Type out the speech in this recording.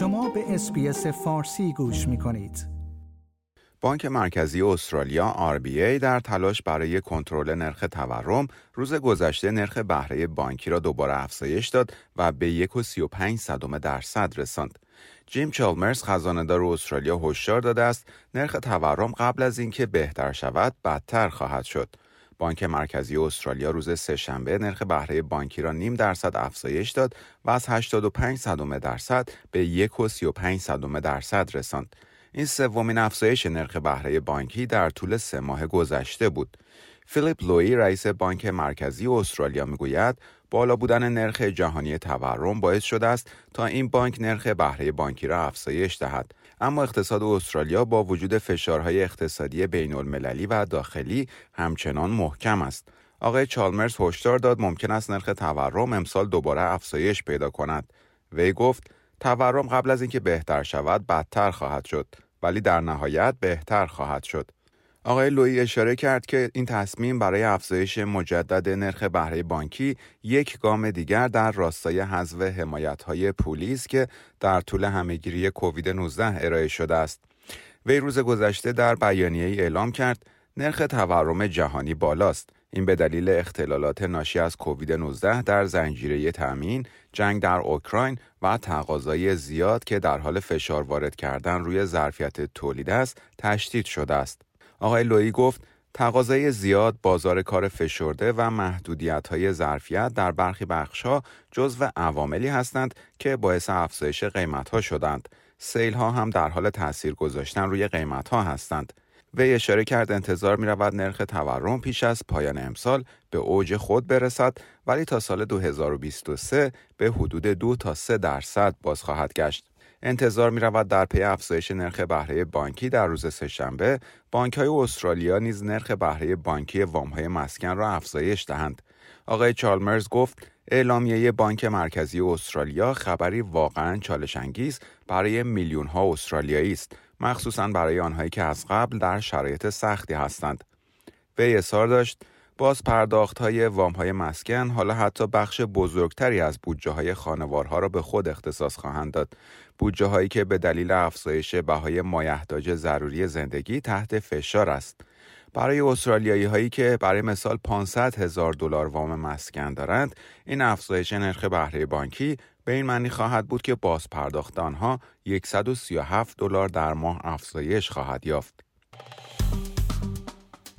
شما به اسپیس فارسی گوش می کنید. بانک مرکزی استرالیا RBA در تلاش برای کنترل نرخ تورم روز گذشته نرخ بهره بانکی را دوباره افزایش داد و به 1.35 صدم درصد رساند. جیم چالمرز خزانهدار استرالیا هشدار داده است نرخ تورم قبل از اینکه بهتر شود بدتر خواهد شد. بانک مرکزی استرالیا روز سهشنبه نرخ بهره بانکی را نیم درصد افزایش داد و از 85 صدم درصد به 1.35 صدم درصد رساند. این سومین افزایش نرخ بهره بانکی در طول سه ماه گذشته بود. فیلیپ لوی رئیس بانک مرکزی استرالیا می‌گوید بالا بودن نرخ جهانی تورم باعث شده است تا این بانک نرخ بهره بانکی را افزایش دهد. اما اقتصاد استرالیا با وجود فشارهای اقتصادی بین المللی و داخلی همچنان محکم است. آقای چالمرز هشدار داد ممکن است نرخ تورم امسال دوباره افزایش پیدا کند. وی گفت تورم قبل از اینکه بهتر شود بدتر خواهد شد ولی در نهایت بهتر خواهد شد. آقای لوی اشاره کرد که این تصمیم برای افزایش مجدد نرخ بهره بانکی یک گام دیگر در راستای حذف حمایت‌های پولی است که در طول همهگیری کووید 19 ارائه شده است. وی روز گذشته در بیانیه ای اعلام کرد نرخ تورم جهانی بالاست. این به دلیل اختلالات ناشی از کووید 19 در زنجیره تامین، جنگ در اوکراین و تقاضای زیاد که در حال فشار وارد کردن روی ظرفیت تولید است، تشدید شده است. آقای لویی گفت تقاضای زیاد بازار کار فشرده و محدودیت های ظرفیت در برخی بخشها جزو عواملی هستند که باعث افزایش قیمت ها شدند. سیل ها هم در حال تاثیر گذاشتن روی قیمت ها هستند. وی اشاره کرد انتظار می رود نرخ تورم پیش از پایان امسال به اوج خود برسد ولی تا سال 2023 به حدود دو تا 3 درصد باز خواهد گشت. انتظار می رود در پی افزایش نرخ بهره بانکی در روز سهشنبه بانک های استرالیا نیز نرخ بهره بانکی وام های مسکن را افزایش دهند. آقای چالمرز گفت اعلامیه بانک مرکزی استرالیا خبری واقعا چالش انگیز برای میلیون ها استرالیایی است مخصوصا برای آنهایی که از قبل در شرایط سختی هستند. وی اظهار داشت باز پرداخت های وام های مسکن حالا حتی بخش بزرگتری از بودجه های خانوارها را به خود اختصاص خواهند داد. بودجه هایی که به دلیل افزایش بهای مایحتاج ضروری زندگی تحت فشار است. برای استرالیایی هایی که برای مثال 500 هزار دلار وام مسکن دارند، این افزایش نرخ بهره بانکی به این معنی خواهد بود که باز پرداخت آنها 137 دلار در ماه افزایش خواهد یافت.